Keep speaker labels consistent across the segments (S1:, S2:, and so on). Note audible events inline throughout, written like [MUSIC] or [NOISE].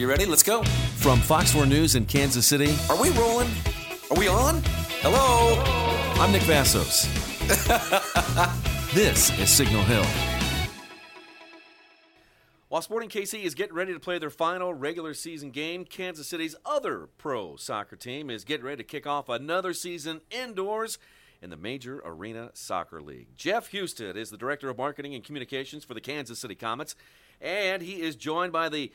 S1: You ready? Let's go.
S2: From Fox 4 News in Kansas City,
S1: Are we rolling? Are we on? Hello?
S2: I'm Nick Vassos. [LAUGHS] this is Signal Hill.
S1: While Sporting KC is getting ready to play their final regular season game, Kansas City's other pro soccer team is getting ready to kick off another season indoors in the Major Arena Soccer League. Jeff Husted is the Director of Marketing and Communications for the Kansas City Comets, and he is joined by the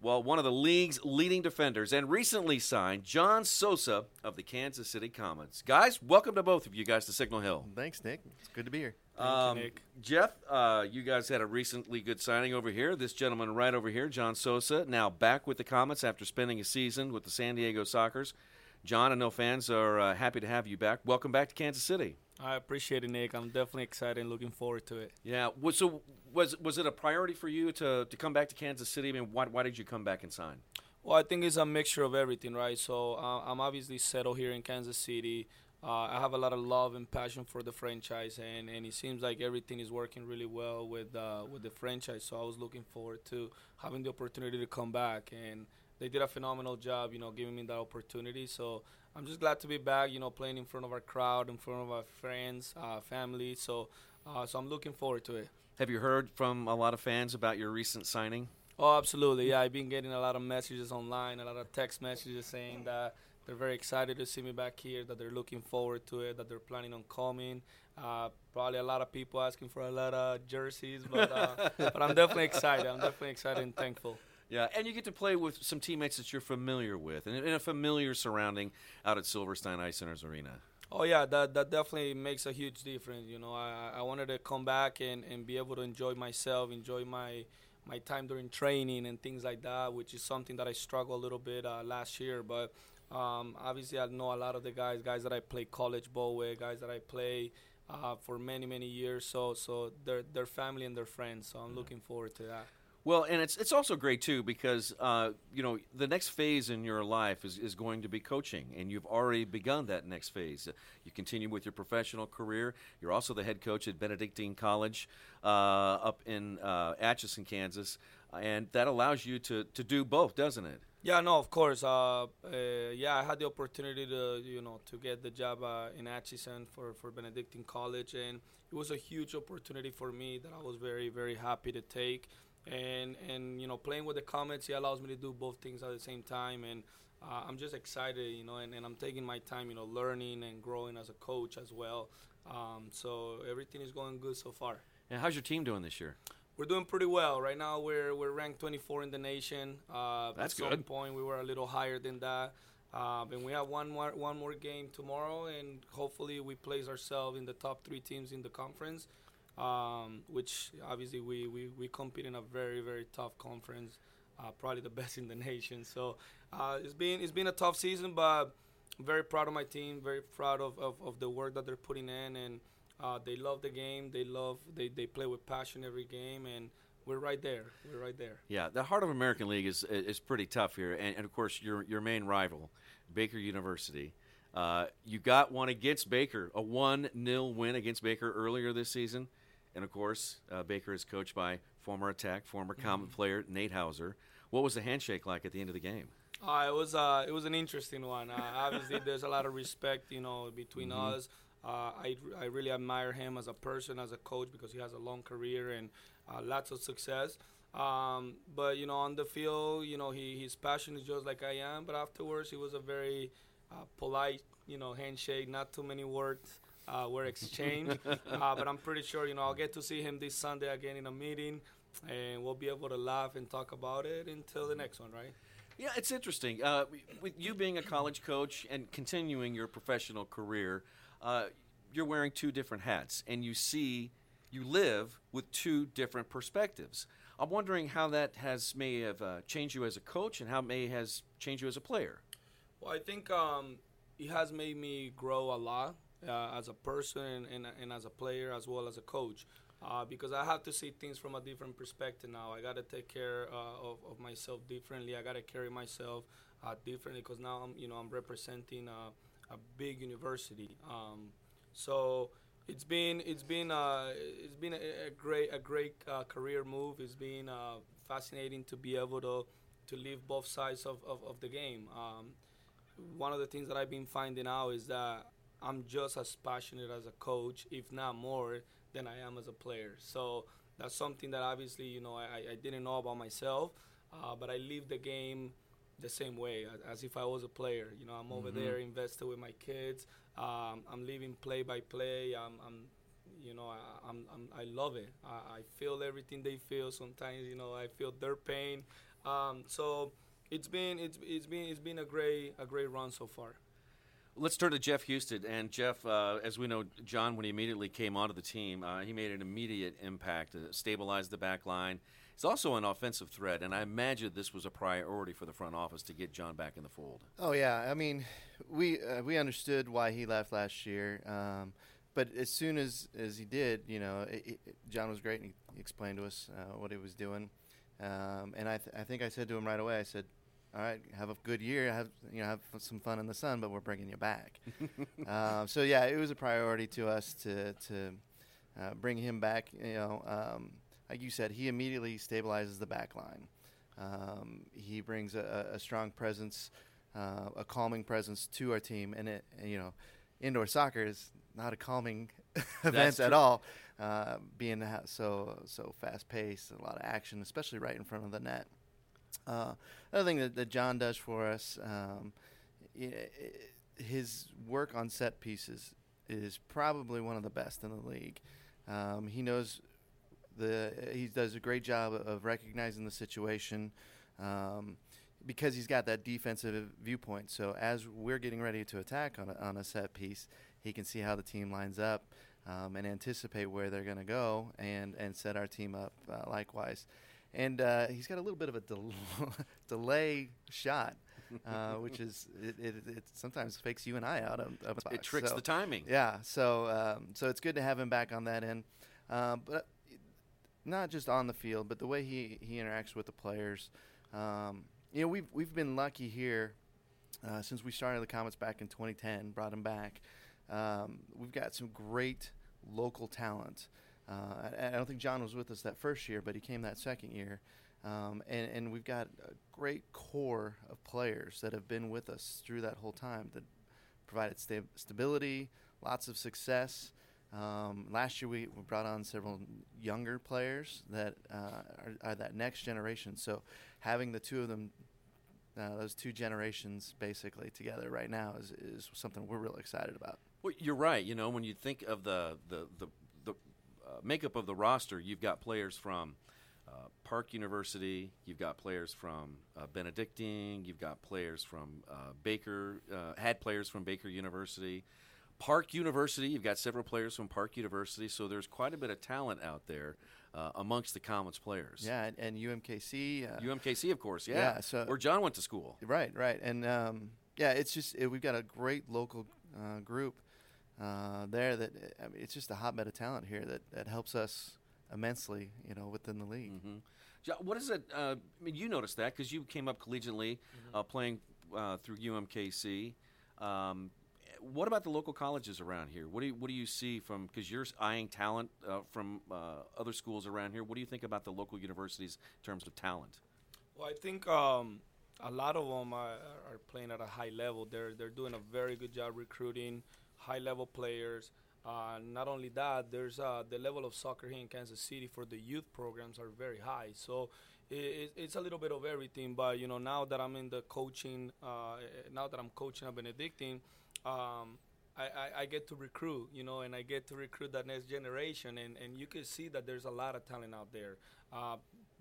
S1: well, one of the league's leading defenders and recently signed John Sosa of the Kansas City Comets. Guys, welcome to both of you guys to Signal Hill.
S3: Thanks, Nick. It's good to be here.
S1: Um, Jeff, uh, you guys had a recently good signing over here. This gentleman right over here, John Sosa, now back with the Comets after spending a season with the San Diego Sockers. John, I know fans are uh, happy to have you back. Welcome back to Kansas City.
S4: I appreciate it, Nick. I'm definitely excited and looking forward to it.
S1: Yeah. So was was it a priority for you to, to come back to Kansas City? I mean, why, why did you come back and sign?
S4: Well, I think it's a mixture of everything, right? So uh, I'm obviously settled here in Kansas City. Uh, I have a lot of love and passion for the franchise, and, and it seems like everything is working really well with uh, with the franchise. So I was looking forward to having the opportunity to come back, and they did a phenomenal job, you know, giving me that opportunity. So I'm just glad to be back, you know, playing in front of our crowd, in front of our friends, uh, family. So uh, so I'm looking forward to it.
S1: Have you heard from a lot of fans about your recent signing?
S4: Oh, absolutely. Yeah, I've been getting a lot of messages online, a lot of text messages saying that they're very excited to see me back here, that they're looking forward to it, that they're planning on coming. Uh, probably a lot of people asking for a lot of jerseys, but uh, [LAUGHS] but I'm definitely excited. I'm definitely excited and thankful.
S1: Yeah, and you get to play with some teammates that you're familiar with and in a familiar surrounding out at Silverstein Eye Centers Arena.
S4: Oh yeah, that that definitely makes a huge difference. You know, I I wanted to come back and, and be able to enjoy myself, enjoy my my time during training and things like that, which is something that I struggled a little bit uh, last year. But um, obviously, I know a lot of the guys, guys that I play college ball with, guys that I play uh, for many many years. So so they're they're family and they're friends. So I'm looking forward to that.
S1: Well, and it's it's also great too because uh, you know the next phase in your life is, is going to be coaching, and you've already begun that next phase. You continue with your professional career. You're also the head coach at Benedictine College uh, up in uh, Atchison, Kansas, and that allows you to, to do both, doesn't it?
S4: Yeah, no, of course. Uh, uh, yeah, I had the opportunity to, you know, to get the job uh, in Atchison for, for Benedictine College, and it was a huge opportunity for me that I was very, very happy to take. And and you know, playing with the Comets he allows me to do both things at the same time, and uh, I'm just excited, you know, and, and I'm taking my time, you know, learning and growing as a coach as well. Um, so everything is going good so far.
S1: And how's your team doing this year?
S4: We're doing pretty well right now. We're we're ranked 24 in the nation. Uh,
S1: That's
S4: at some
S1: good.
S4: point we were a little higher than that. Um, and we have one more one more game tomorrow, and hopefully we place ourselves in the top three teams in the conference. Um, which obviously we, we, we compete in a very very tough conference, uh, probably the [LAUGHS] best in the nation. So uh, it's been it's been a tough season, but very proud of my team. Very proud of, of, of the work that they're putting in, and uh, they love the game. They love they, they play with passion every game, and we're right there. We're right there.
S1: Yeah, the Heart of American League is is pretty tough here, and, and of course your your main rival, Baker University. Uh, you got one against Baker, a one 0 win against Baker earlier this season, and of course uh, Baker is coached by former Attack, former Comet player Nate Hauser. What was the handshake like at the end of the game?
S4: Uh, it was uh, it was an interesting one. Uh, [LAUGHS] obviously, there's a lot of respect, you know, between us. Uh, I, I really admire him as a person, as a coach, because he has a long career and uh, lots of success. Um, but you know, on the field, you know, he his passion is just like I am. But afterwards, he was a very uh, polite, you know, handshake. Not too many words uh, were exchanged. [LAUGHS] uh, but I'm pretty sure, you know, I'll get to see him this Sunday again in a meeting, and we'll be able to laugh and talk about it until the next one, right?
S1: Yeah, it's interesting. Uh, with you being a college coach and continuing your professional career, uh, you're wearing two different hats, and you see you live with two different perspectives. I'm wondering how that has may have uh, changed you as a coach and how it may has changed you as a player.
S4: Well, I think um, it has made me grow a lot uh, as a person and, and, as a player as well as a coach. Uh, because I have to see things from a different perspective now. I got to take care uh, of, of myself differently. I got to carry myself uh, differently because now I'm, you know, I'm representing a, a big university. Um, so it's been it's been uh, it's been a, a great a great uh, career move. It's been uh, fascinating to be able to to live both sides of, of, of the game. Um, one of the things that I've been finding out is that I'm just as passionate as a coach, if not more, than I am as a player. So that's something that obviously you know I, I didn't know about myself, uh, but I live the game the same way as if I was a player. You know, I'm over mm-hmm. there invested with my kids. Um, I'm living play by play. I'm, I'm you know, I, I'm, I'm, i love it. I, I, feel everything they feel. Sometimes, you know, I feel their pain. Um, so it's been it's it's been it's been a great a great run so far.
S1: Let's turn to Jeff Husted. And Jeff, uh, as we know, John, when he immediately came onto the team, uh, he made an immediate impact, to stabilize the back line. He's also an offensive threat, and I imagine this was a priority for the front office to get John back in the fold.
S3: Oh yeah, I mean, we uh, we understood why he left last year, um, but as soon as as he did, you know, it, it, John was great, and he explained to us uh, what he was doing, um, and I th- I think I said to him right away, I said, all right, have a good year, have you know, have some fun in the sun, but we're bringing you back. [LAUGHS] um, so yeah, it was a priority to us to to uh, bring him back. You know, um, like you said, he immediately stabilizes the back line. Um, he brings a, a strong presence, uh, a calming presence to our team, and it you know, indoor soccer is not a calming [LAUGHS] event at all. Uh, being so so fast paced, a lot of action, especially right in front of the net. Uh, another thing that, that, John does for us, um, his work on set pieces is probably one of the best in the league. Um, he knows the he does a great job of recognizing the situation um, because he's got that defensive viewpoint. So as we're getting ready to attack on a, on a set piece, he can see how the team lines up um, and anticipate where they're going to go and and set our team up uh, likewise and uh, he's got a little bit of a del- [LAUGHS] delay shot. Uh, which is it, it, it, sometimes fakes you and I out of, of
S1: It tricks
S3: so,
S1: the timing.
S3: Yeah, so um, so it's good to have him back on that end, uh, but not just on the field, but the way he, he interacts with the players. Um, you know, we've we've been lucky here uh, since we started the Comets back in 2010, brought him back. Um, we've got some great local talent. Uh, I, I, don't think John was with us that first year, but he came that second year. Um, and, and we've got a great core of players that have been with us through that whole time that provided sta- stability, lots of success. Um, last year, we, we, brought on several younger players that uh, are, are, that next generation. So, having the two of them, uh, those two generations, basically together right now is, is something we're really excited about.
S1: Well, you're right. You know, when you think of the the, the makeup of the roster, you've got players from uh, Park University, you've got players from uh, Benedictine, you've got players from uh, Baker, uh, had players from Baker University. Park University, you've got several players from Park University, so there's quite a bit of talent out there uh, amongst the Comets players.
S3: Yeah, and, and UMKC.
S1: UMKC, of course, yeah,
S3: yeah so
S1: where John went to school.
S3: Right, right, and um, yeah, it's just it, we've got a great local group uh, there that I mean, it's just a hotbed of talent here that, that helps us immensely, you know, within the league.
S1: Mm-hmm. What is it? Uh, I mean, you noticed that because you came up collegiately, mm-hmm. uh, playing uh, through UMKC. Um, what about the local colleges around here? What do you, what do you see from because you're eyeing talent uh, from uh, other schools around here? What do you think about the local universities in terms of talent?
S4: Well, I think um, a lot of them are, are, playing at a high level. They're they're doing a very good job recruiting high level players. Uh, not only that, there's uh, the level of soccer here in Kansas City for the youth programs are very high. So it, it's a little bit of everything. But you know, now that I'm in the coaching, uh, now that I'm coaching at Benedictine, um, I, I, I, get to recruit, you know, and I get to recruit that next generation, and, and you can see that there's a lot of talent out there. Uh,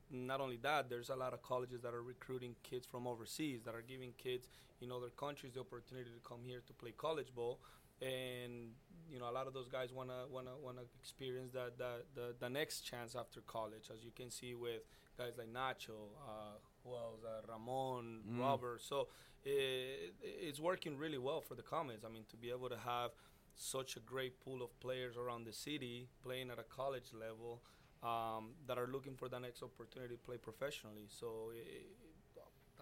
S4: not only that, there's a lot of colleges that are recruiting kids from overseas, that are giving kids in other countries the opportunity to come here to play college ball. And you know a lot of those guys wanna wanna wanna experience that, that the the next chance after college, as you can see with guys like Nacho, uh, who else, uh, Ramon, Robert. So it, it's working really well for the Comets. I mean, to be able to have such a great pool of players around the city playing at a college level um, that are looking for the next opportunity to play professionally. So it,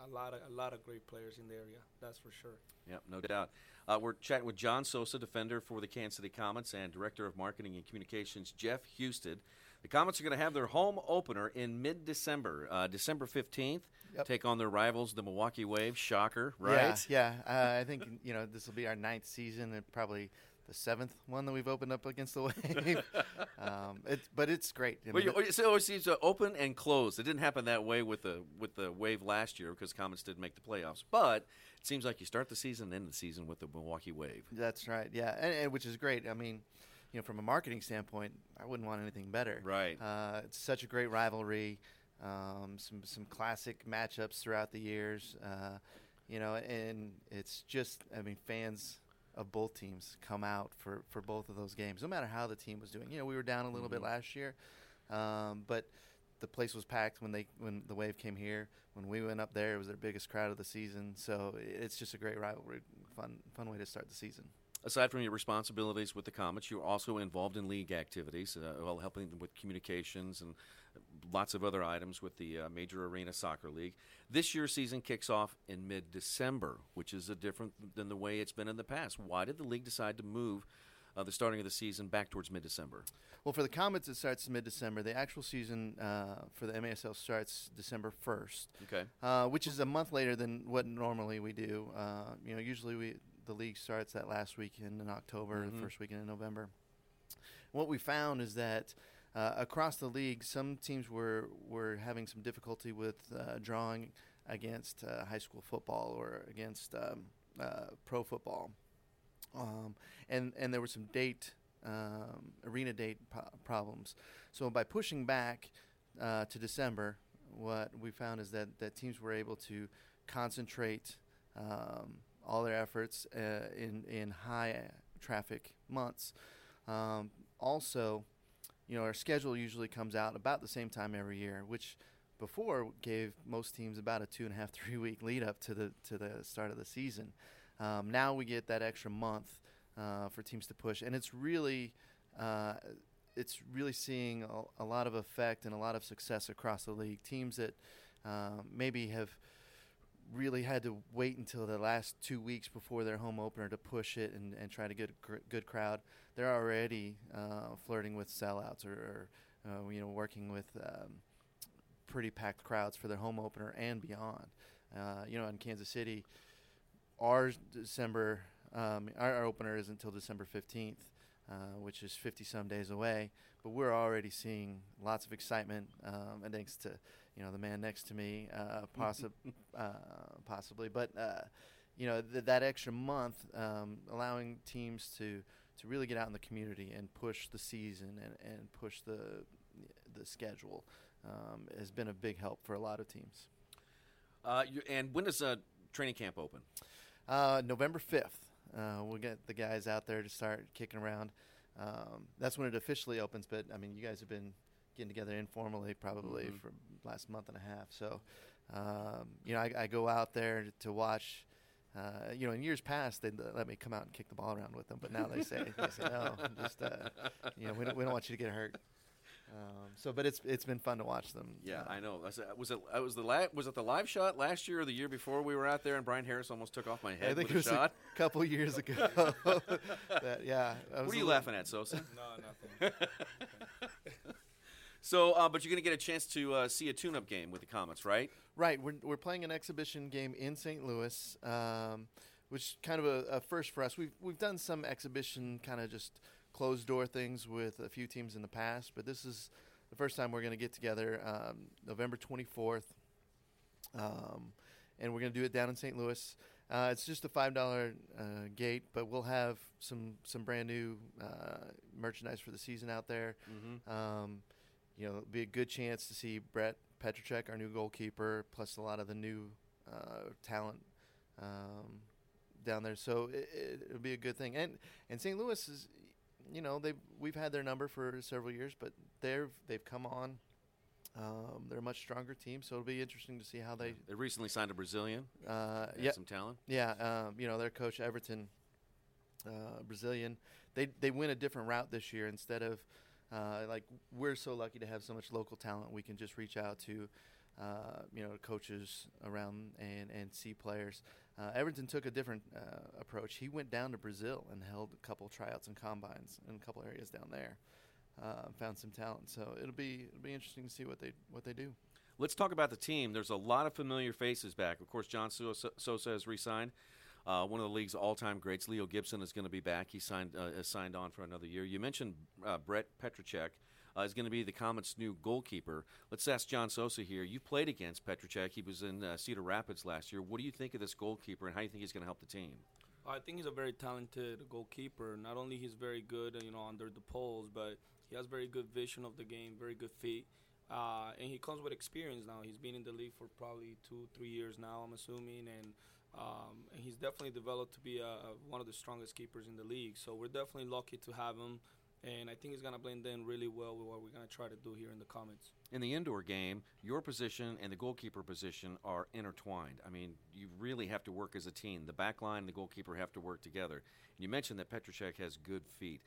S4: a lot of a lot of great players in the area. That's for sure.
S1: Yep, no doubt. Uh, we're chatting with John Sosa, defender for the Kansas City Comets, and director of marketing and communications, Jeff Husted. The Comets are going to have their home opener in mid-December, uh, December fifteenth.
S3: Yep.
S1: Take on their rivals, the Milwaukee Wave. Shocker, right?
S3: Yeah, yeah. Uh, I think you know this will be our ninth season and probably the seventh one that we've opened up against the [LAUGHS] Wave. um, it, but it's great. I
S1: Well,
S3: mean,
S1: you, it always seems to open and close. It didn't happen that way with the with the Wave last year because Comets didn't make the playoffs. But it seems like you start the season and end the season with the Milwaukee Wave.
S3: That's right. Yeah, and, and which is great. I mean, you know, from a marketing standpoint, I wouldn't want anything better.
S1: Right.
S3: Uh, it's such a great rivalry. Um, some some classic matchups throughout the years. Uh, you know, and it's just I mean, fans of both teams come out for for both of those games, no matter how the team was doing. You know, we were down a little bit last year, um, but the place was packed when they when the wave came here. When we went up there, it was their biggest crowd of the season. So it's just a great rivalry, fun fun way to start the season.
S1: Aside from your responsibilities with the Comets, you're also involved in league activities, uh, well, helping them with communications and lots of other items with the uh, Major Arena Soccer League. This year's season kicks off in mid-December, which is a different than the way it's been in the past. Why did the league decide to move uh, the starting of the season back towards mid-December?
S3: Well, for the Comets, it starts mid-December. The actual season uh, for the MASL starts December first,
S1: Okay.
S3: uh, which is a month later than what normally we do. Uh, you know, usually we the league starts that last weekend in October, the first weekend in November. What we found is that uh, across the league, some teams were were having some difficulty with uh, drawing against uh, high school football or against um, uh, pro football, um, and and there were some date um, arena date po- problems. So by pushing back uh, to December, what we found is that that teams were able to concentrate um, all their efforts uh, in in high traffic months. Um, also, you know, our schedule usually comes out about the same time every year, which before gave most teams about a two and a half, [LAUGHS] three week lead up to the to the start of the season. Um, now we get that extra month uh, for teams to push, and it's really uh, it's really seeing a, a lot of effect and a lot of success across the league. Teams that um, maybe have really had to wait until the last two weeks before their home opener to push it and, and try to get a gr- good crowd. They're already uh, flirting with sellouts or, or uh, you know working with um, pretty packed crowds for their home opener and beyond. Uh, you know, in Kansas City, our December um, our, our opener is until December fifteenth. Uh, which is 50 some days away, but we're already seeing lots of excitement, um, and thanks to you know the man next to me, uh, [LAUGHS] possi- uh, possibly, but uh, you know th- that extra month, um, allowing teams to to really get out in the community and push the season and, and push the the schedule um, has been a big help for a lot of teams.
S1: Uh, you, and when does uh, training camp open?
S3: Uh, November 5th, uh, we'll get the guys out there to start kicking around. Um, that's when it officially opens, but I mean, you guys have been getting together informally probably for last month and a half. So, um, you know, I, I go out there to watch. Uh, you know, in years past, they'd let me come out and kick the ball around with them, but now they say, they say no, just uh, you know, we don't, we don't want you to get hurt. Um, so, but it's it's been fun to watch them.
S1: Yeah,
S3: uh,
S1: I know. Was it was it uh, was the la- was it the live shot last year or the year before we were out there and Brian Harris almost took off my head?
S3: I think
S1: with
S3: it
S1: a
S3: was
S1: shot?
S3: a couple years ago. [LAUGHS] that, yeah. Was
S1: What are you
S3: little-
S1: laughing at, Sosa?
S4: No, nothing. [LAUGHS]
S1: So, uh, but you're going to get a chance to uh, see a tune-up game with the Comets, right?
S3: Right, we're, we're playing an exhibition game in St. Louis, um, which is kind of a, a first for us. We've we've done some exhibition kind of just closed door things with a few teams in the past, but this is the first time we're going to get together um, November 24th, um, and we're going to do it down in St. Louis. Uh, it's just a five dollar uh, gate, but we'll have some some brand new uh, merchandise for the season out there. Um, you know, it'll be a good chance to see Brett Petracek, our new goalkeeper, plus a lot of the new uh, talent um, down there, so it, it'll be a good thing. And and St. Louis is, you know, they we've had their number for several years, but they've they've come on. Um, they're a much stronger team, so it'll be interesting to see how they.
S1: They recently signed a Brazilian.
S3: Uh, yeah,
S1: some talent.
S3: yeah. Um, you know, their coach Everton, uh, Brazilian. They they went a different route this year instead of uh, like we're so lucky to have so much local talent. We can just reach out to uh, you know coaches around and and see players. Uh, Everton took a different uh, approach. He went down to Brazil and held a couple tryouts and combines in a couple areas down there. Uh, found some talent, so it'll be it'll be interesting to see what they what they do.
S1: Let's talk about the team. There's a lot of familiar faces back. Of course, John Sosa, Sosa has re-signed. Uh, one of the league's all-time greats, Leo Gibson, is going to be back. He signed uh, has signed on for another year. You mentioned uh, Brett Petrocek uh, is going to be the Comets' new goalkeeper. Let's ask John Sosa here. You played against Petrocek. He was in uh, Cedar Rapids last year. What do you think of this goalkeeper, and how do you think he's going to help the team?
S4: I think he's a very talented goalkeeper. Not only he's very good, you know, under the poles, but he has very good vision of the game, very good feet, uh, and he comes with experience now. He's been in the league for probably two, three years now, I'm assuming, and um, and he's definitely developed to be a, a, one of the strongest keepers in the league. So we're definitely lucky to have him, and I think he's gonna blend in really well with what we're gonna try to do here in the Comets.
S1: In the indoor game, your position and the goalkeeper position are intertwined. I mean, you really have to work as a team. The back line and the goalkeeper have to work together. And you mentioned that Petrocek has good feet,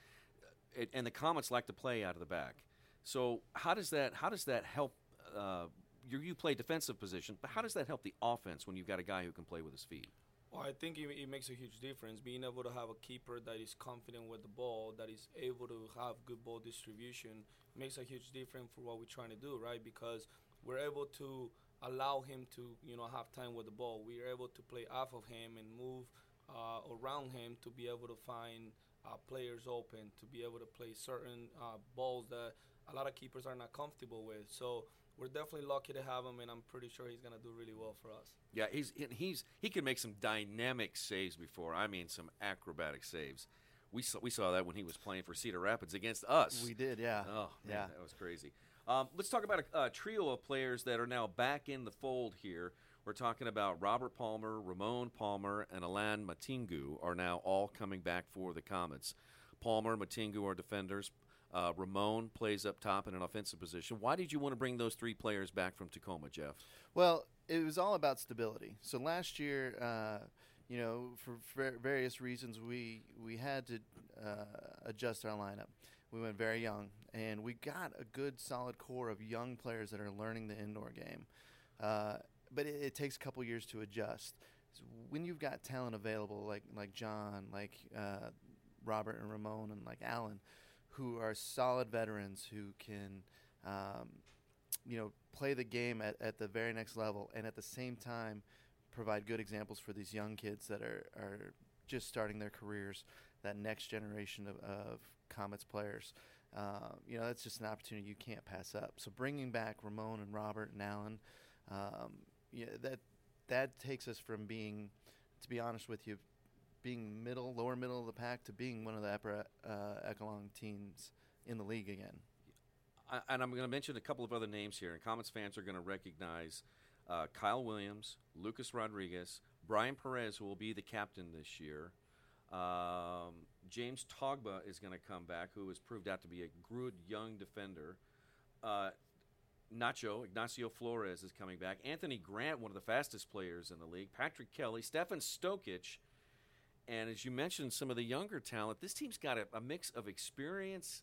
S1: it, and the Comets like to play out of the back. So how does that how does that help? Uh, you, you play defensive position, but how does that help the offense when you've got a guy who can play with his feet?
S4: Well, I think it, it makes a huge difference being able to have a keeper that is confident with the ball, that is able to have good ball distribution, makes a huge difference for what we're trying to do, right? Because we're able to allow him to, you know, have time with the ball. We are able to play off of him and move uh, around him to be able to find uh, players open, to be able to play certain uh, balls that a lot of keepers are not comfortable with. So we're definitely lucky to have him, and I'm pretty sure he's gonna do really well for us.
S1: Yeah, he's he's he can make some dynamic saves before. I mean, some acrobatic saves. We saw we saw that when he was playing for Cedar Rapids against us.
S3: We did, yeah.
S1: Oh, man,
S3: yeah.
S1: that was crazy. Um, let's talk about a, a trio of players that are now back in the fold here. We're talking about Robert Palmer, Ramon Palmer, and Alan Matingu are now all coming back for the Comets. Palmer Matingu are defenders. Uh, Ramon plays up top in an offensive position. Why did you want to bring those three players back from Tacoma, Jeff?
S3: Well, it was all about stability. So last year, uh, you know, for, various reasons, we we had to uh, adjust our lineup. We went very young, and we got a good, solid core of young players that are learning the indoor game. Uh, but it, it, takes a couple years to adjust. So when you've got talent available, like like John, like uh, Robert and Ramon, and like Alan, who are solid veterans who can. Um, you know, play the game at, at the very next level, and at the same time, provide good examples for these young kids that are, are just starting their careers, that next generation of, of Comets players. Uh, you know, that's just an opportunity you can't pass up. So bringing back Ramon and Robert and Allen, um, yeah, that that takes us from being, to be honest with you, being middle, lower middle of the pack to being one of the upper uh, echelon teams in the league again.
S1: I, and I'm going to mention a couple of other names here, and Comets fans are going to recognize uh, Kyle Williams, Lucas Rodriguez, Brian Perez, who will be the captain this year. Um, James Togba is going to come back, who has proved out to be a good young defender. Uh, Nacho, Ignacio Flores is coming back. Anthony Grant, one of the fastest players in the league. Patrick Kelly, Stefan Stokic. And as you mentioned, some of the younger talent, this team's got a, a mix of experience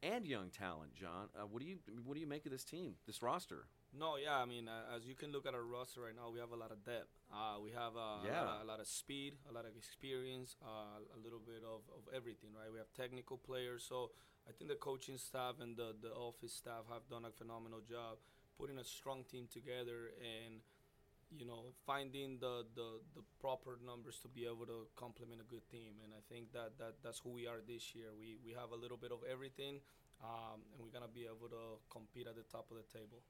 S1: and young talent. John, uh, what do you what do you make of this team, this roster?
S4: No, yeah, I mean, uh, as you can look at our roster right now, we have a lot of depth. Uh, we have uh,
S1: yeah.
S4: a, lot of, a, lot of, speed, a lot of experience, uh, a little bit of, of everything, right? We have technical players, so I think the coaching staff and the, the office staff have done a phenomenal job putting a strong team together and you know finding the, the, the proper numbers to be able to complement a good team. And I think that, that that's who we are this year. We we have a little bit of everything, um, and we're gonna be able to compete at the top of the table.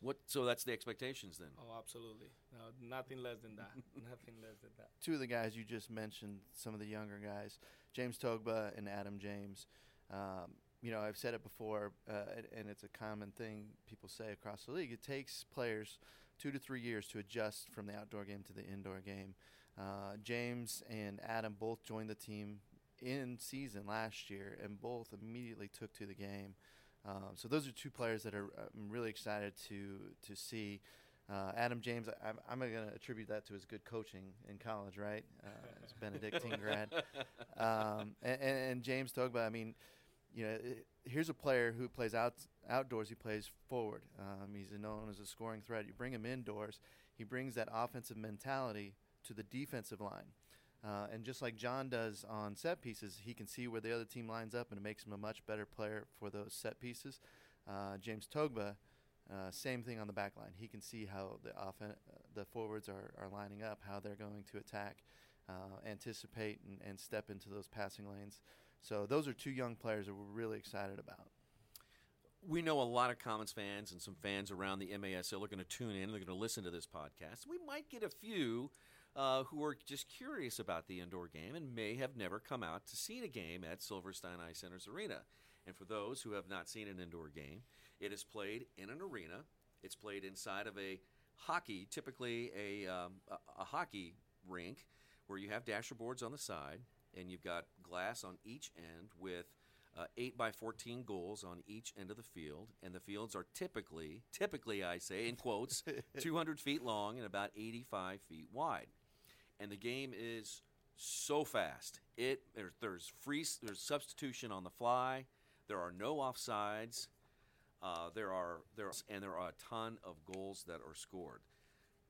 S1: What? So that's the expectations then.
S4: Oh, absolutely. No, nothing less than that. [LAUGHS] nothing less than that.
S3: Two of the guys you just mentioned, some of the younger guys, James Togba and Adam James. Um, you know, I've said it before, uh, and, and, it's a common thing people say across the league. It takes players two to three years to adjust from the outdoor game to the indoor game. Uh, James and Adam both joined the team in season last year, and both immediately took to the game. Um, so those are two players that are I'm really excited to to see. Uh, Adam James, I'm, I'm going to attribute that to his good coaching in college, right? Uh, as [LAUGHS] Benedictine grad, um, and, and, James Togba. I mean, you know, it, here's a player who plays out outdoors. He plays forward. Um, he's known as a scoring threat. You bring him indoors, he brings that offensive mentality to the defensive line. Uh, and just like John does on set pieces, he can see where the other team lines up, and it makes him a much better player for those set pieces. Uh, James Togba, uh, same thing on the back line. He can see how the offen- the forwards are, are lining up, how they're going to attack, uh, anticipate, and, and step into those passing lanes. So those are two young players that we're really excited about.
S1: We know a lot of Comets fans and some fans around the MASL are going to tune in. They're going to listen to this podcast. We might get a few uh, who are just curious about the indoor game and may have never come out to see a game at Silverstein Eye Center's arena. And for those who have not seen an indoor game, it is played in an arena. It's played inside of a hockey, typically a, um, a, a hockey rink, where you have dasher boards on the side and you've got glass on each end with uh, 8 by 14 goals on each end of the field, and the fields are typically, typically I say in quotes, [LAUGHS] 200 feet long and about 85 feet wide. And the game is so fast. It there's, there's free there's substitution on the fly. There are no offsides. Uh, there are there are, and there are a ton of goals that are scored.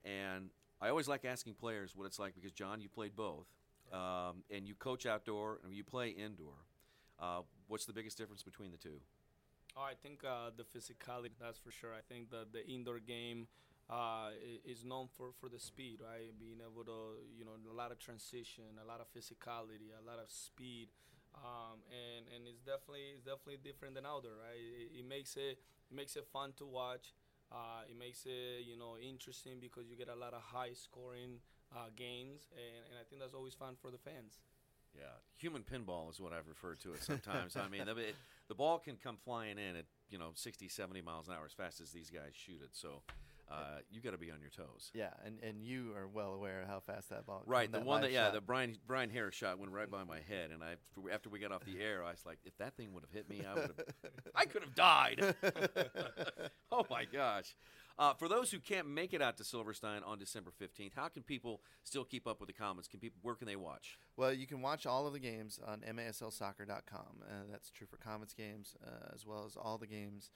S1: And I always like asking players what it's like because John, you played both, um, and you coach outdoor and you play indoor. Uh, what's the biggest difference between the two?
S4: Oh, I think uh, the physicality. That's for sure. I think the the indoor game uh, is known for, for the speed, right? Being able to, you know, a lot of transition, a lot of physicality, a lot of speed um, and and it's definitely it's definitely different than outdoor, right? It, it makes it it makes it fun to watch. Uh, it makes it you know interesting because you get a lot of high scoring uh, games, and, and I think that's always fun for the fans.
S1: Yeah, human pinball is what I've referred to it sometimes. I mean, the, it, the ball can come flying in at you know 60, 70 miles an hour as fast as these guys shoot it. So uh, you got to be on your toes.
S3: Yeah, and, and you are well aware of how fast that ball.
S1: Right, the
S3: that
S1: one that yeah,
S3: shot.
S1: the Brian Brian Harris shot went right by my head, and I after we got off the air, I was like, if that thing would have hit me, I would have, I could have died. [LAUGHS] oh my gosh! Uh, for those who can't make it out to Silverstein on December fifteenth, how can people still keep up with the Comets? Can people where can they watch?
S3: Well, you can watch all of the games on MASLsoccer.com. Uh, that's true for Comets games uh, as well as all the games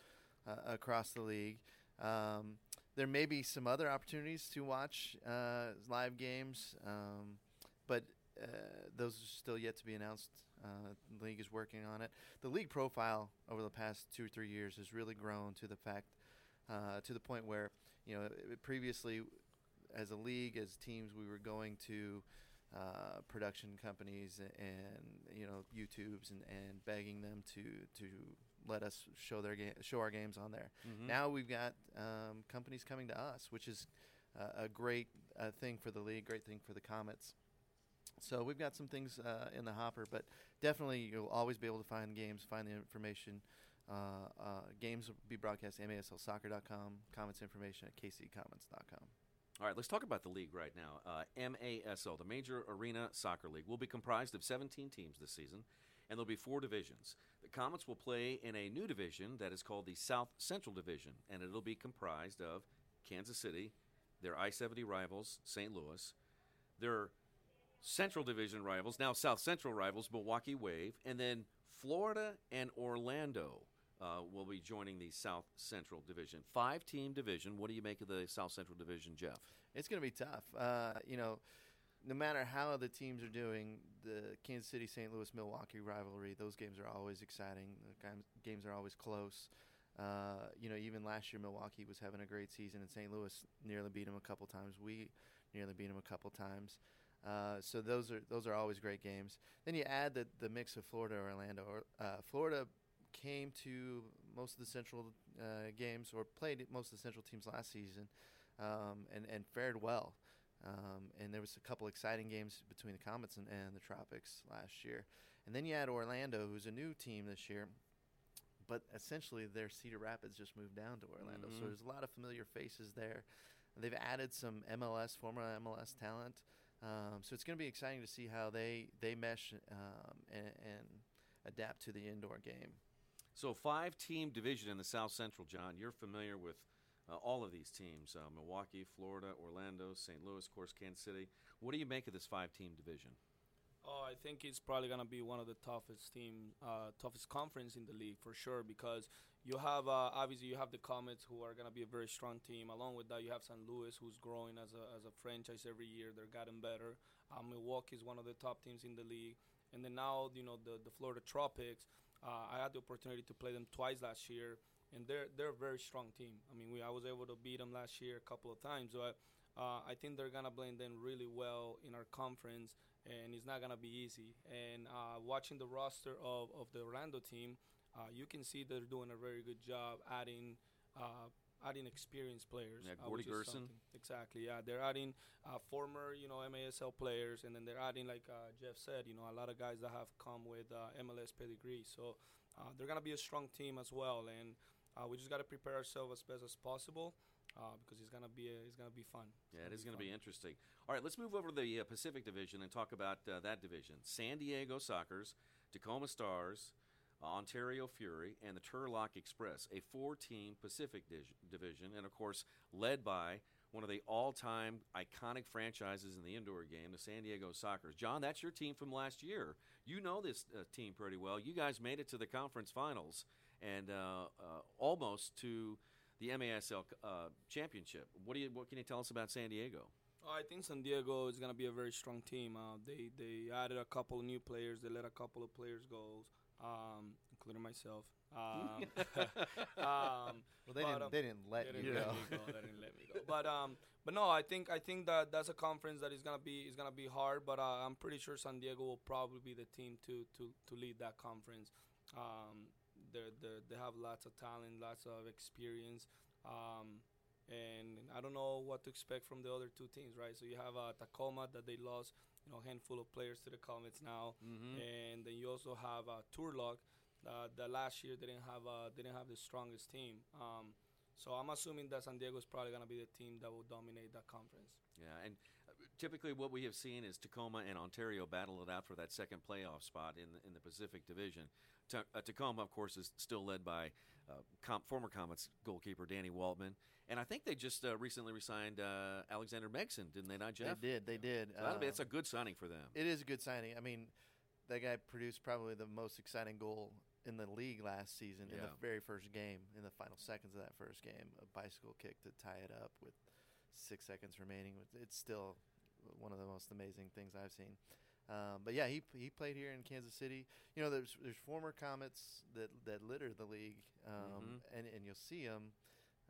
S3: uh, across the league. Um, there may be some other opportunities to watch uh, live games, um, but uh, those are still yet to be announced. Uh, the league is working on it. The league profile over the past two or three years has really grown to the fact, uh, to the point where you know previously, as a league, as teams, we were going to uh, production companies and you know YouTubes and, and begging them to to let us show their game, show our games on there. Mm-hmm. Now we've got um, companies coming to us, which is uh, a great uh, thing for the league, great thing for the Comets. So we've got some things uh, in the hopper, but definitely you'll always be able to find games, find the information. Uh, uh, games will be broadcast at maslsoccer.com, Comets information at kccomets.com.
S1: All right, let's talk about the league right now. Uh, MASL, the Major Arena Soccer League, will be comprised of 17 teams this season and there'll be four divisions. The Comets will play in a new division that is called the South Central Division, and it'll be comprised of Kansas City, their I 70 rivals, St. Louis, their Central Division rivals, now South Central rivals, Milwaukee Wave, and then Florida and Orlando. Uh, will be joining the South Central Division. Five team division. What do you make of the South Central Division, Jeff?
S3: It's going to be tough. Uh, you know, no matter how the teams are doing, the Kansas City, St. Louis, Milwaukee rivalry, those games are always exciting. The games are always close. Uh, you know, even last year, Milwaukee was having a great season, and St. Louis nearly beat them a couple times. We nearly beat them a couple times. Uh, so those are those are always great games. Then you add the the mix of Florida, Orlando. Uh, Florida came to most of the Central uh, games or played most of the Central teams last season, um, and and fared well. Um, and there was a couple exciting games between the Comets and, and, the Tropics last year. And then you had Orlando, who's a new team this year, but essentially their Cedar Rapids just moved down to Orlando. Mm-hmm. So there's a lot of familiar faces there. They've added some MLS, former MLS talent. Um, so it's going to be exciting to see how they they mesh um, and, and adapt to the indoor game.
S1: So five team division in the South Central, John. You're familiar with uh, all of these teams: uh, Milwaukee, Florida, Orlando, St. Louis, of course, Kansas City. What do you make of this five team division?
S4: Oh, I think it's probably gonna be one of the toughest team, uh, toughest conference in the league for sure. Because you have uh, obviously you have the Comets, who are gonna be a very strong team. Along with that, you have St. Louis, who's growing as a as a franchise every year. They're getting better. Uh, Milwaukee is one of the top teams in the league, and then now you know the the Florida Tropics. Uh, I had the opportunity to play them twice last year, and they're they're a very strong team. I mean, we I was able to beat them last year a couple of times, but. Uh, I think they're gonna blend in really well in our conference, and it's not gonna be easy. And uh, watching the roster of, of the Orlando team, uh, you can see they're doing a very good job adding uh, adding experienced players.
S1: Yeah,
S4: uh,
S1: Gordy
S4: Gurson. Exactly. Yeah, they're adding uh, former you know MASL players, and then they're adding like uh, Jeff said, you know, a lot of guys that have come with uh, MLS pedigree. So uh, they're gonna be a strong team as well, and uh, we just gotta prepare ourselves as best as possible. Uh, because it's gonna be a, it's gonna be fun. It's
S1: Yeah, it is going to be interesting. All right, let's move over to the uh, Pacific Division and talk about uh, that division. San Diego Sockers, Tacoma Stars, Ontario Fury, and the Turlock Express, a four-team Pacific dis- division, and of course led by one of the all-time iconic franchises in the indoor game, the San Diego Sockers. John, that's your team from last year. You know this uh, team pretty well. You guys made it to the conference finals and uh, uh, almost to the MASL uh, championship. What do you? What can you tell us about San Diego?
S4: Oh, I think San Diego is gonna be a very strong team. Uh, they they added a couple of new players. They let a couple of players go, um, including myself. [LAUGHS] Um, [LAUGHS] um,
S3: Well, they
S4: but,
S3: didn't
S4: um,
S3: they didn't let
S4: they
S3: you
S4: didn't
S3: go.
S4: let me go. They didn't let me go. [LAUGHS] But um, but no, I think I think that that's a conference that is gonna be is gonna be hard. But uh, I'm pretty sure San Diego will probably be the team to to to lead that conference. Um, they they they have lots of talent, lots of experience. Um, and I don't know what to expect from the other two teams, right? So you have uh, Tacoma that they lost, you know, a handful of players to the Comets now, and then you also have uh, Turlock uh, that last year didn't have uh, didn't have the strongest team. Um, so I'm assuming that San Diego is probably going to be the team that will dominate that conference.
S1: Yeah, and uh, typically what we have seen is Tacoma and Ontario battle it out for that second playoff spot in the, in the Pacific Division. Ta- uh, Tacoma, of course, is still led by uh, com- former Comets goalkeeper Danny Waltman, and I think they just uh, recently resigned uh, Alexander Megson, didn't they not, Jeff.
S3: They did. They did.
S1: So be,
S3: Um,
S1: that's a good signing for them.
S3: It is a good signing. I mean, that guy produced probably the most exciting goal in the league last season in the very first game, in the final seconds of that first game, a bicycle kick to tie it up with six seconds remaining. It's still one of the most amazing things I've seen. Um, but yeah, he he played here in Kansas City. You know, there's there's former Comets that that litter the league, um, and and you'll see them.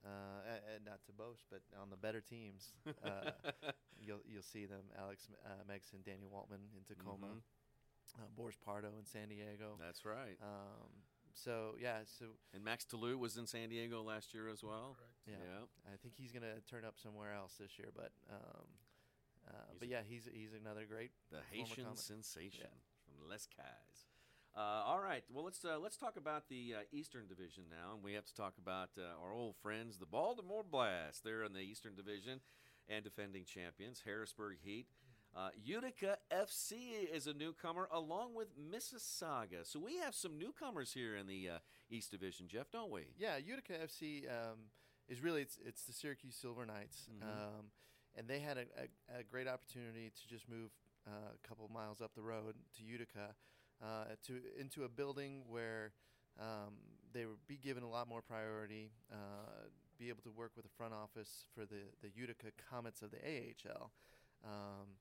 S3: Uh, and, and not to boast, but on the better teams, uh, [LAUGHS] you'll you'll see them. Alex uh, Megson, Danny Waltman in Tacoma,
S1: Mhm.
S3: uh, Boris Pardo in San Diego.
S1: That's right.
S3: Um, so yeah, so
S1: and Max Touloute was in San Diego last year as well.
S3: yeah,
S1: Yeah.
S3: I think he's gonna turn up somewhere else this year. But um, uh, but
S1: a-
S3: yeah, he's he's another great
S1: The Haitian sensation from Les Cayes. Uh, all right. Well, let's uh, let's talk about the uh, Eastern Division now, and we have to talk about uh, our old friends, the Baltimore Blast. They're in the Eastern Division and defending champions, Harrisburg Heat. Uh, Utica FC is a newcomer, along with Mississauga. So we have some newcomers here in the uh, East Division, Jeff, don't we?
S3: Yeah, Utica FC um, is really it's, it's the Syracuse Silver Knights,
S1: Mm-hmm.
S3: um, and they had a, a, a great opportunity to just move uh, a couple miles up the road to Utica, uh, to into a building where um, they would be given a lot more priority, uh, be able to work with the front office for the the Utica Comets of the AHL. Um,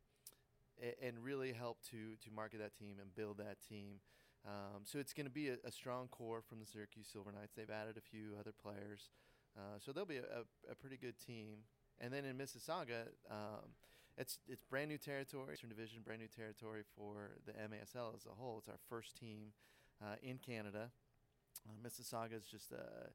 S3: and really help to to market that team and build that team. Um, so it's going to be a, a strong core from the Syracuse Silver Knights. They've added a few other players, uh, so they'll be a, a pretty good team. And then in Mississauga, um, it's it's brand new territory, Eastern Division, brand new territory for the MASL as a whole. It's our first team uh, in Canada. Uh, Mississauga is just a,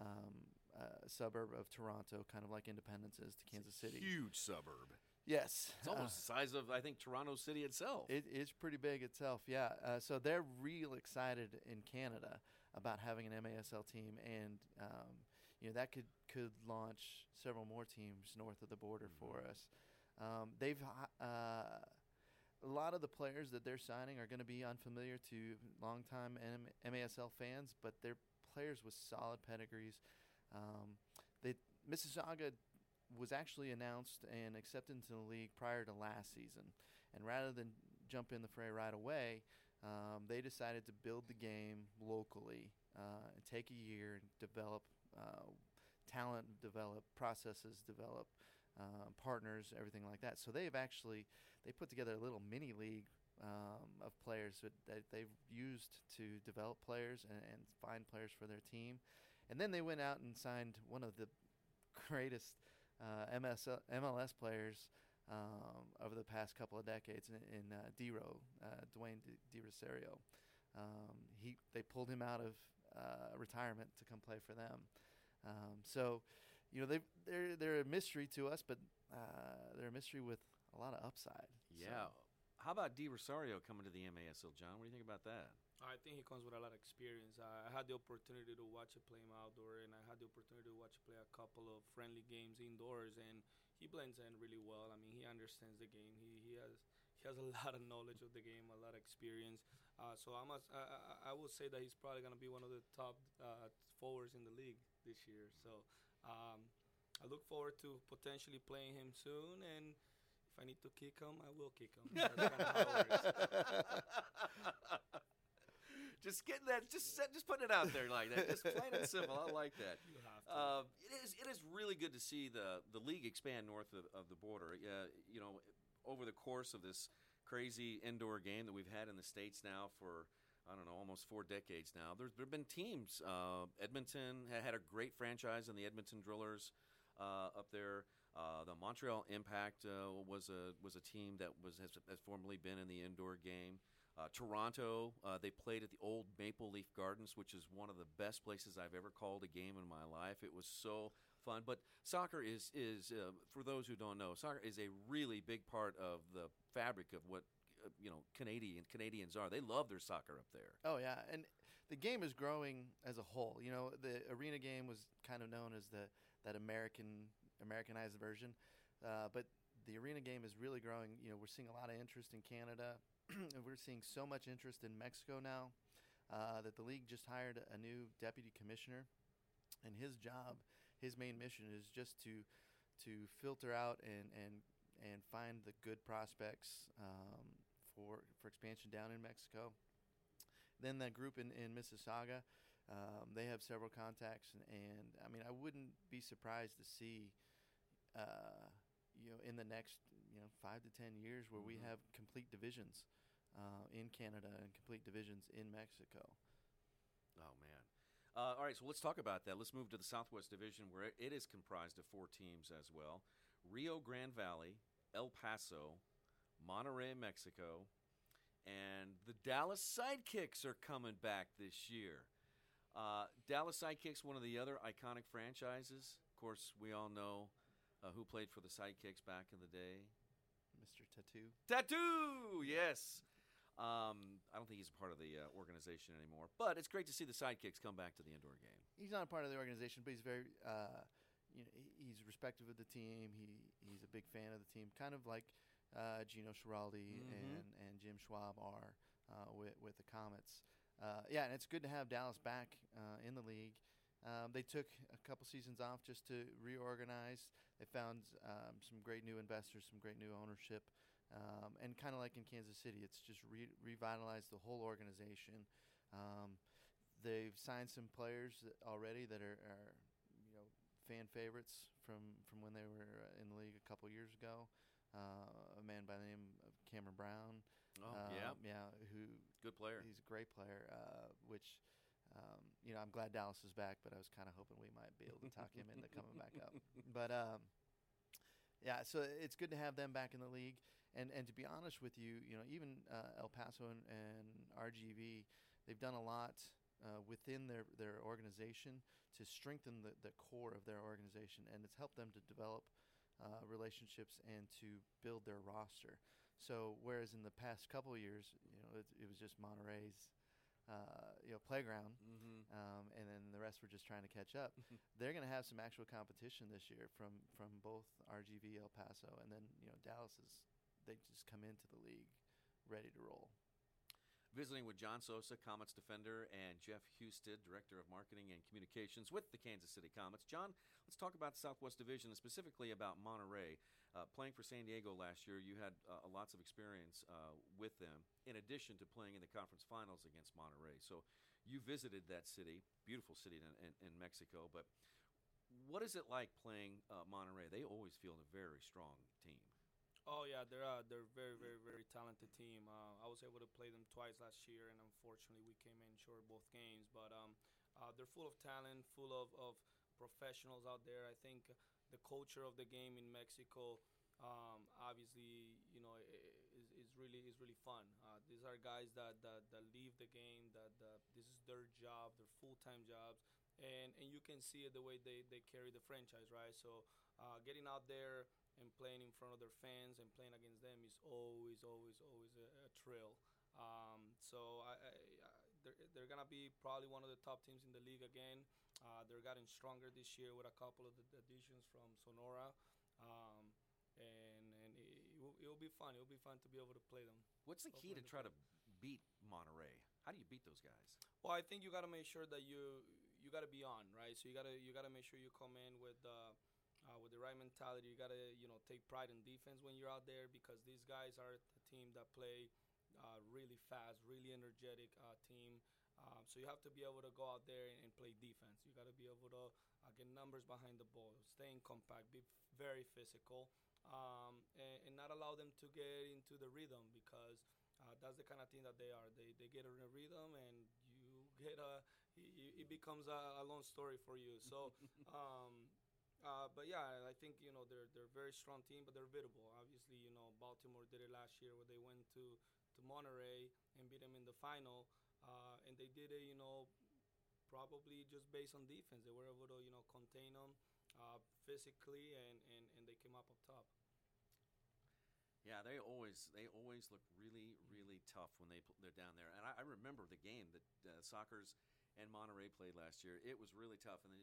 S3: um, a suburb of Toronto, kind of like Independence is to Kansas City.
S1: Huge suburb.
S3: Yes,
S1: It's almost the size of, I think, Toronto City itself.
S3: It is pretty big itself, yeah. Uh, so they're real excited in Canada about having an MASL team, and um, you know that could could launch several more teams north of the border for us. Um, they've uh, a lot of the players that they're signing are going to be unfamiliar to longtime M- MASL fans, but they're players with solid pedigrees. Um, they Mississauga was actually announced and accepted into the league prior to last season, and rather than jump in the fray right away, um, they decided to build the game locally uh, and take a year and develop uh, talent, develop processes, develop uh, partners, everything like that. So they've actually they put together a little mini league um, of players that, they've used to develop players and, and, find players for their team, and then they went out and signed one of the [LAUGHS] greatest uh, MS, MLS players um, over the past couple of decades in, in uh, uh, Dwayne De, Rosario. Um, he they pulled him out of uh, retirement to come play for them. Um, so, you know, they they're they're a mystery to us, but uh, they're a mystery with a lot of upside.
S1: Yeah. So. How about De Rosario coming to the MASL, John? What do you think about that?
S4: I think he comes with a lot of experience. I had the opportunity to watch him play him outdoor, and I had the opportunity to watch him play a couple of friendly games indoors, and he blends in really well. I mean, he understands the game. He, he has he has a [LAUGHS] lot of knowledge of the game, a lot of experience. Uh, so I must I, I, would say that he's probably gonna be one of the top uh, forwards in the league this year. So um, I look forward to potentially playing him soon, and if I need to kick him, I will kick him. [LAUGHS]
S1: just getting that, just just putting it out there like that, just plain and simple. I like that. Uh, it is it is really good to see the the league expand north of, of the border. Uh, you know, over the course of this crazy indoor game that we've had in the states now for. I don't know, almost four decades now. There's there have been teams. Uh, Edmonton had a great franchise in the Edmonton Drillers uh, up there. Uh, the Montreal Impact uh, was a was a team that was has, has formerly been in the indoor game. Uh, Toronto, uh, they played at the old Maple Leaf Gardens, which is one of the best places I've ever called a game in my life. It was so fun. But soccer is is uh, for those who don't know, soccer is a really big part of the fabric of what uh, you know Canadian Canadians are. They love their soccer up there.
S3: Oh yeah, and the game is growing as a whole. You know, the arena game was kind of known as the that American Americanized version, uh, but the arena game is really growing. You know, we're seeing a lot of interest in Canada. And [CLEARS THROAT] we're seeing so much interest in Mexico now uh, that the league just hired a new deputy commissioner, and his job, his main mission is just to to filter out and and and find the good prospects um, for for expansion down in Mexico. Then that group in in Mississauga, um, they have several contacts, and, and, I mean I wouldn't be surprised to see. Uh, you know, in the next you know five to ten years, where mm-hmm. we have complete divisions uh, in Canada and complete divisions in Mexico.
S1: Oh man. Uh, all right, so let's talk about that. Let's move to the Southwest Division, where it is comprised of four teams as well: Rio Grande Valley, El Paso, Monterrey, Mexico, and the Dallas Sidekicks are coming back this year. Uh, Dallas Sidekicks, one of the other iconic franchises. Of course, we all know uh, who played for the Sidekicks back in the day.
S3: Mr. Tatu.
S1: Tatu, yes. Um, I don't think he's a part of the uh, organization anymore, but it's great to see the sidekicks come back to the indoor game.
S3: He's not a part of the organization, but he's very, uh, you know, he's respectful of the team. He he's a big fan of the team, kind of like uh, Gino Schiraldi mm-hmm. and and Jim Schwab are uh, with with the Comets. Uh, yeah, and it's good to have Dallas back uh, in the league. Um, they took a couple seasons off just to reorganize. They found um, some great new investors, some great new ownership. Um, and kind of like in Kansas City, it's just re- revitalized the whole organization. Um, they've signed some players already that are, are, you know, fan favorites from, from when they were uh, in the league a couple years ago. Uh, a man by the name of Cameron Brown.
S1: Oh, um, yeah,
S3: yeah. Who
S1: good player?
S3: He's a great player. Uh, which, um, you know, I'm glad Dallas is back, but I was kind of hoping we might be able to talk him into coming back up. [LAUGHS] But um, yeah, so it's good to have them back in the league. And and to be honest with you, you know, even uh, El Paso and, and, RGV, they've done a lot uh, within their, their organization to strengthen the, the core of their organization, and it's helped them to develop uh, relationships and to build their roster. So whereas in the past couple years, you know, it, it was just Monterrey's, uh, you know playground,
S1: Mm-hmm.
S3: um, and then the rest were just trying to catch up. [LAUGHS] They're going to have some actual competition this year from from both RGV, El Paso, and then you know Dallas is they just come into the league ready to roll.
S1: Visiting with John Sosa, Comets defender, and Jeff Husted, Director of Marketing and Communications with the Kansas City Comets. John, let's talk about the Southwest Division and specifically about Monterrey. Uh, playing for San Diego last year, you had uh, lots of experience uh, with them, in addition to playing in the conference finals against Monterrey. So you visited that city, beautiful city in, in, in Mexico, but what is it like playing uh, Monterrey? They always field a very strong team.
S4: Oh yeah, they're uh, they're very very very talented team. Uh, I was able to play them twice last year, and unfortunately we came in short both games. But um, uh, they're full of talent, full of, of professionals out there. I think the culture of the game in Mexico, um, obviously, you know, is, is really is really fun. Uh, these are guys that, that, that leave the game. That, that this is their job, their full time jobs. And, and you can see it the way they, they carry the franchise, right? So uh, getting out there and playing in front of their fans and playing against them is always, always, always a, a thrill. Um, so I, I, I, they're, they're gonna be probably one of the top teams in the league again. Uh, they're getting stronger this year with a couple of the additions from Sonora, um, and and it, it, will, it will be fun. It will be fun to be able to play them.
S1: What's the key to try
S4: play.
S1: to beat Monterrey? How do you beat those guys?
S4: Well, I think you got to make sure that you you got to be on, right? So you got to you got to make sure you come in with uh, uh, with the right mentality. You got to you know take pride in defense when you're out there because these guys are the team that play uh, really fast, really energetic uh, team. Um, so you have to be able to go out there and, and play defense. You got to be able to uh, get numbers behind the ball, staying compact, be f- very physical, um, and, and not allow them to get into the rhythm because uh, that's the kind of thing that they are. They, they get in a rhythm and you [LAUGHS] get a it, it becomes a, a long story for you. So, [LAUGHS] um, uh, but yeah, I think you know they're they're a very strong team, but they're beatable. Obviously, you know Baltimore did it last year where they went to to Monterrey and beat them in the final, uh, and they did it you know probably just based on defense. They were able to you know contain them uh, physically and, and and they came up up top.
S1: Yeah, they always they always look really really tough when they they're down there. And I, I remember the game that uh, Sockers and Monterrey played last year. It was really tough, and then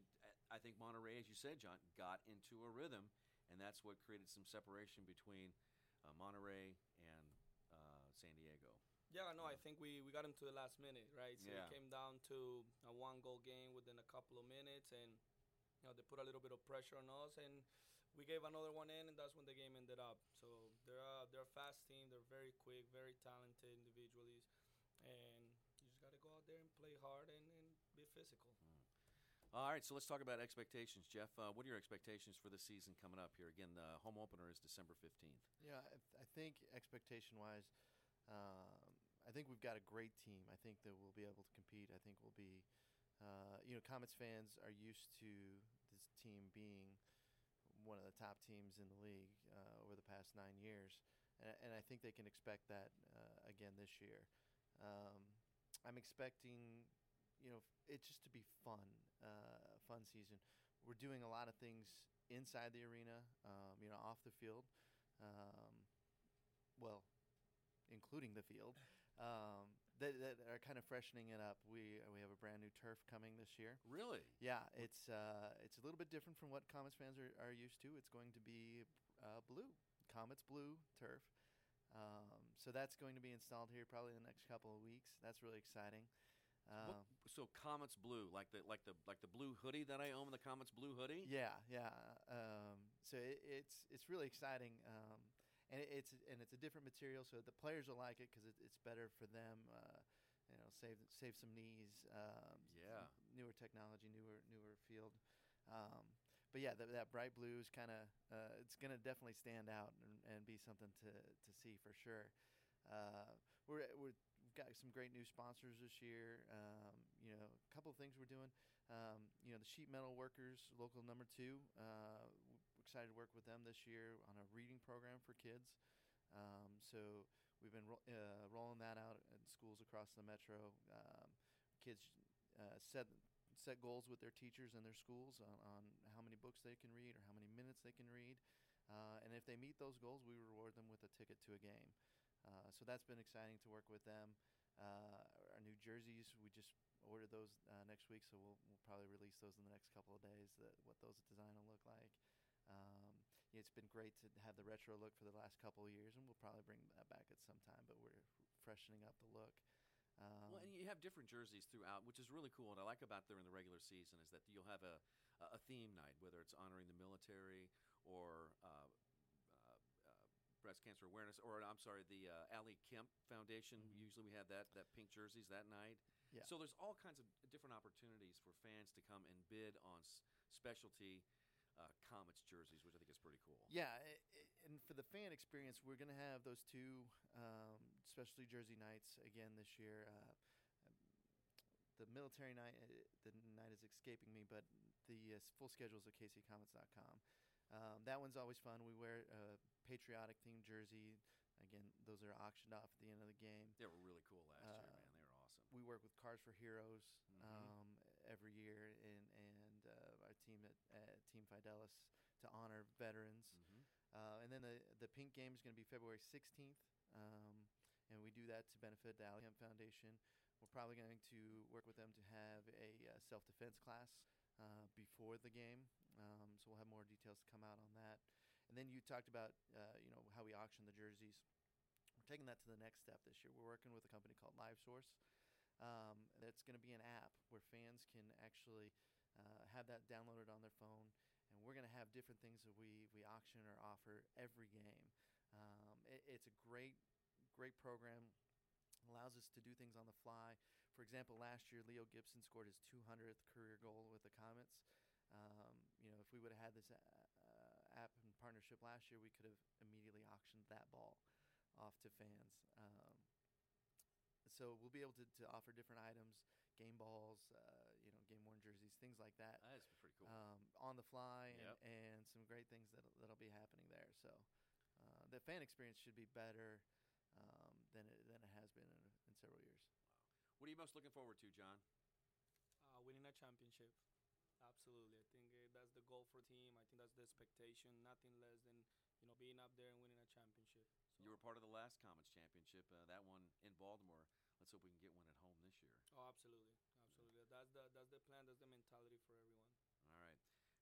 S1: I think Monterrey, as you said, John, got into a rhythm, and that's what created some separation between uh, Monterrey and uh, San Diego.
S4: Yeah, no, I think we, we got him to the last minute, right? So
S1: Yeah.
S4: it came down to a one goal game within a couple of minutes, and you know they put a little bit of pressure on us, and we gave another one in, and that's when the game ended up. So they're a, they're a fast team, they're very quick, very talented individuals, and you just got to go out there and play hard and, and be physical.
S1: All right, so let's talk about expectations, Jeff. Uh, what are your expectations for the season coming up here? Again, the home opener is December fifteenth.
S3: Yeah, I, I think expectation wise, um, I think we've got a great team. I think that we'll be able to compete. I think we'll be, uh, you know, Comets fans are used to this team being one of the top teams in the league uh, over the past nine years, and, and I think they can expect that uh, again this year. Um, I'm expecting, you know, it just to be fun, uh, fun season. We're doing a lot of things inside the arena, um, you know, off the field. Um, well, including the field, um, that, that are kind of freshening it up. We we have a brand new turf coming this year.
S1: Really?
S3: Yeah, it's uh, it's a little bit different from what Comets fans are, are used to. It's going to be uh, blue, Comets blue turf. Um, so that's going to be installed here probably in the next couple of weeks. That's really exciting.
S1: What-
S3: Um,
S1: so Comets blue, like the like the like the blue hoodie that I own, the Comets blue hoodie.
S3: Yeah, yeah. Um, so it, it's it's really exciting, um, and it, it's and it's a different material, so the players will like it because it, it's better for them. Uh, you know, save save some knees. Um,
S1: Yeah.
S3: Newer technology, newer newer field. Um, but yeah, that, that bright blue is kind of uh, it's going to definitely stand out and, and be something to to see for sure. Uh, we're, we're got some great new sponsors this year. Um, you know, a couple of things we're doing. Um, you know, the sheet metal workers, local number two. Uh, excited to work with them this year on a reading program for kids. Um, so we've been ro- uh, rolling that out in schools across the metro. Um, kids uh, set set goals with their teachers and their schools on, on how many books they can read or how many minutes they can read. Uh, and if they meet those goals, we reward them with a ticket to a game. Uh, so that's been exciting to work with them. Uh, our new jerseys. We just ordered those uh, next week, so we'll, we'll probably release those in the next couple of days. That what those design will look like. Um, yeah, it's been great to have the retro look for the last couple of years, and we'll probably bring that back at some time. But we're freshening up the look. Um,
S1: well, and you have different jerseys throughout, which is really cool. And I like about during the regular season is that you'll have a, a theme night, whether it's honoring the military or uh, breast cancer awareness, or I'm sorry, the uh, Ali Kemp Foundation.
S3: Mm-hmm.
S1: Usually we have that that pink jerseys that night.
S3: Yeah.
S1: So there's all kinds of different opportunities for fans to come and bid on s- specialty uh, Comets jerseys, which I think is pretty cool.
S3: Yeah, and for the fan experience, we're going to have those two um, specialty jersey nights again this year. Uh, the military night, uh, the night is escaping me, but the uh, full schedule is at kccomets.com. Um, that one's always fun. We wear a patriotic themed jersey. Again, those are auctioned off at the end of the game.
S1: They were really cool last year,
S3: Uh,
S1: man. They were awesome.
S3: We work with Cars for Heroes
S1: Mhm.
S3: um, every year, and and uh, our team at, at Team Fidelis to honor veterans.
S1: Mhm.
S3: Uh, and then the the pink game is going to be February 16th, um, and we do that to benefit the Kemp Foundation. We're probably going to work with them to have a uh, self defense class uh, before the game, um, so we'll have more details to come out on that. And then you talked about uh, you know how we auction the jerseys. We're taking that to the next step this year. We're working with a company called LiveSource. Um, that's going to be an app where fans can actually uh, have that downloaded on their phone, and we're going to have different things that we, we auction or offer every game. Um, it, it's a great great program. Allows us to do things on the fly. For example, last year Leo Gibson scored his 200th career goal with the Comets. Um, you know, if we would have had this uh, uh, app in partnership last year, we could have immediately auctioned that ball off to fans. Um, so we'll be able to, to offer different items, game balls, uh, you know, game worn jerseys, things like that,
S1: That is pretty cool.
S3: um, on the fly,
S1: Yep.
S3: and, and some great things that that'll be happening there. So uh, the fan experience should be better um, than it than it has been in, in several years.
S1: What are you most looking forward to, John?
S4: Uh, winning a championship. Absolutely. I think uh, that's the goal for the team. I think that's the expectation. Nothing less than you know being up there and winning a championship. So,
S1: You were part of the last Comets championship, uh, that one in Baltimore. Let's hope we can get one at home this year.
S4: Oh, absolutely, absolutely. That's the that's the plan. That's the mentality for everyone.
S1: All right.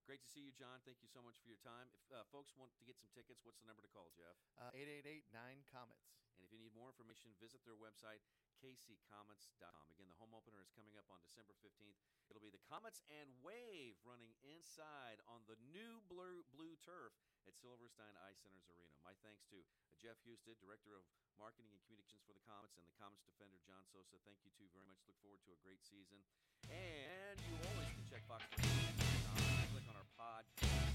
S1: Great to see you, John. Thank you so much for your time. If uh, folks want to get some tickets, what's the number to call, Jeff?
S3: Uh, Eight eight eight nine comets.
S1: And if you need more information, visit their website, kccomets.com. Again, the home opener is coming up on December 15th. It'll be the Comets and Wave running inside on the new blue, blue turf at Silverstein Eye Center's Arena. My thanks to Jeff Husted, Director of Marketing and Communications for the Comets, and the Comets defender, John Sosa. Thank you two very much. Look forward to a great season. And you always can check Fox. Click on our podcast